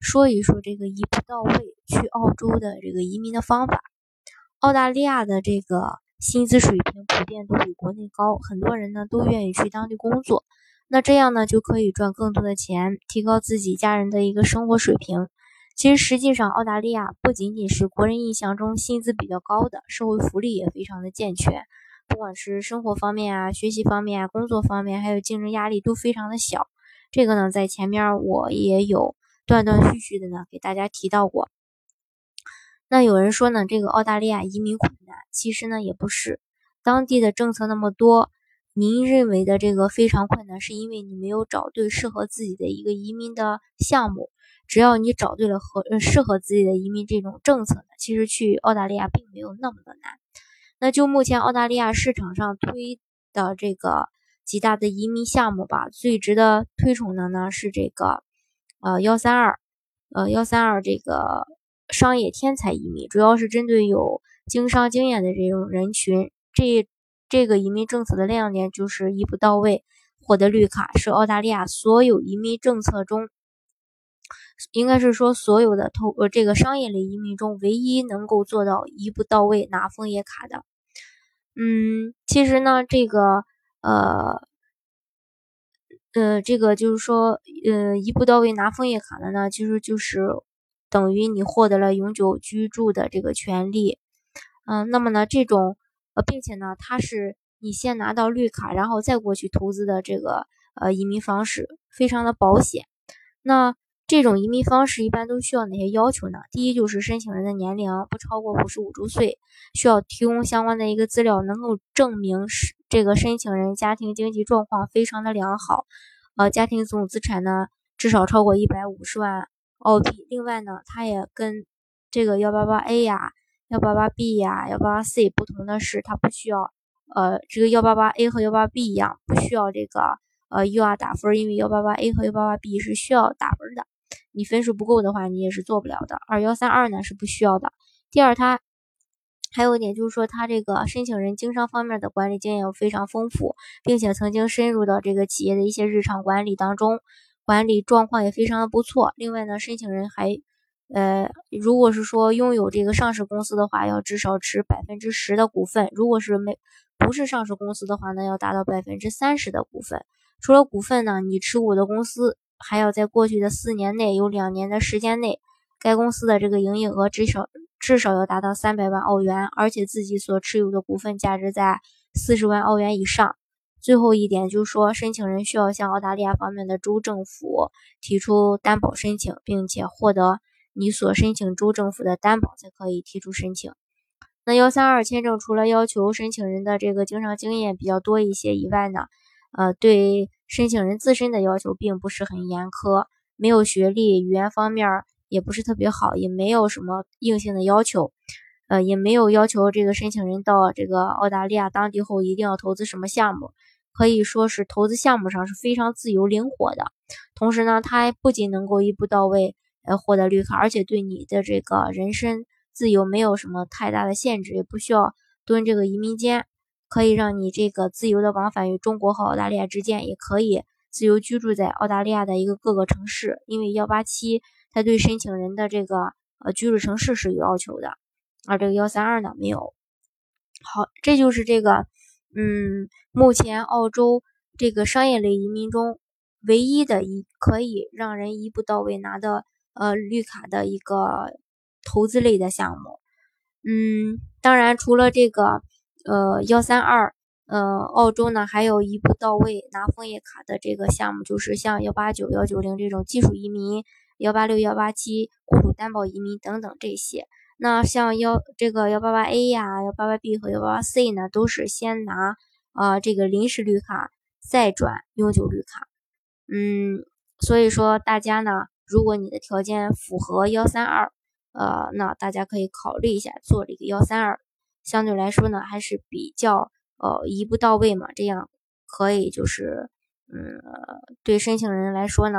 说一说这个一步到位去澳洲的这个移民的方法。澳大利亚的这个薪资水平普遍都比国内高，很多人呢都愿意去当地工作。那这样呢就可以赚更多的钱，提高自己家人的一个生活水平。其实实际上，澳大利亚不仅仅是国人印象中薪资比较高的，社会福利也非常的健全。不管是生活方面啊、学习方面啊、工作方面，还有竞争压力都非常的小。这个呢，在前面我也有。断断续续的呢，给大家提到过。那有人说呢，这个澳大利亚移民困难，其实呢也不是，当地的政策那么多，您认为的这个非常困难，是因为你没有找对适合自己的一个移民的项目。只要你找对了合适合自己的移民这种政策呢，其实去澳大利亚并没有那么的难。那就目前澳大利亚市场上推的这个几大的移民项目吧，最值得推崇的呢是这个。呃，幺三二，呃，幺三二这个商业天才移民，主要是针对有经商经验的这种人群。这这个移民政策的亮点就是一步到位，获得绿卡是澳大利亚所有移民政策中，应该是说所有的投呃这个商业类移民中唯一能够做到一步到位拿枫叶卡的。嗯，其实呢，这个呃。呃，这个就是说，呃，一步到位拿枫叶卡的呢，其实就是等于你获得了永久居住的这个权利。嗯，那么呢，这种呃，并且呢，它是你先拿到绿卡，然后再过去投资的这个呃移民方式，非常的保险。那这种移民方式一般都需要哪些要求呢？第一就是申请人的年龄不超过五十五周岁，需要提供相关的一个资料，能够证明是这个申请人家庭经济状况非常的良好，呃，家庭总资产呢至少超过一百五十万澳币。另外呢，它也跟这个幺八八 A 呀、幺八八 B 呀、幺八八 C 不同的是，它不需要呃这个幺八八 A 和幺八八 B 一样，不需要这个呃 UR 打分，因为幺八八 A 和幺八八 B 是需要打分的。你分数不够的话，你也是做不了的。二幺三二呢是不需要的。第二，它还有一点就是说，他这个申请人经商方面的管理经验非常丰富，并且曾经深入到这个企业的一些日常管理当中，管理状况也非常的不错。另外呢，申请人还呃，如果是说拥有这个上市公司的话，要至少持百分之十的股份；如果是没不是上市公司的话呢，要达到百分之三十的股份。除了股份呢，你持股的公司。还要在过去的四年内有两年的时间内，该公司的这个营业额至少至少要达到三百万澳元，而且自己所持有的股份价值在四十万澳元以上。最后一点就是说，申请人需要向澳大利亚方面的州政府提出担保申请，并且获得你所申请州政府的担保才可以提出申请。那幺三二签证除了要求申请人的这个经商经验比较多一些以外呢，呃，对。申请人自身的要求并不是很严苛，没有学历，语言方面也不是特别好，也没有什么硬性的要求，呃，也没有要求这个申请人到这个澳大利亚当地后一定要投资什么项目，可以说是投资项目上是非常自由灵活的。同时呢，他不仅能够一步到位呃获得绿卡，而且对你的这个人身自由没有什么太大的限制，也不需要蹲这个移民监。可以让你这个自由的往返于中国和澳大利亚之间，也可以自由居住在澳大利亚的一个各个城市。因为幺八七它对申请人的这个呃居住城市是有要求的，而这个幺三二呢没有。好，这就是这个嗯，目前澳洲这个商业类移民中唯一的一可以让人一步到位拿的呃绿卡的一个投资类的项目。嗯，当然除了这个。呃，幺三二，呃，澳洲呢还有一步到位拿枫叶卡的这个项目，就是像幺八九、幺九零这种技术移民，幺八六、幺八七雇主担保移民等等这些。那像幺这个幺八八 A 呀、幺八八 B 和幺八八 C 呢，都是先拿啊这个临时绿卡，再转永久绿卡。嗯，所以说大家呢，如果你的条件符合幺三二，呃，那大家可以考虑一下做这个幺三二，相对来说呢还是比较呃一步到位嘛，这样可以就是嗯对申请人来说呢，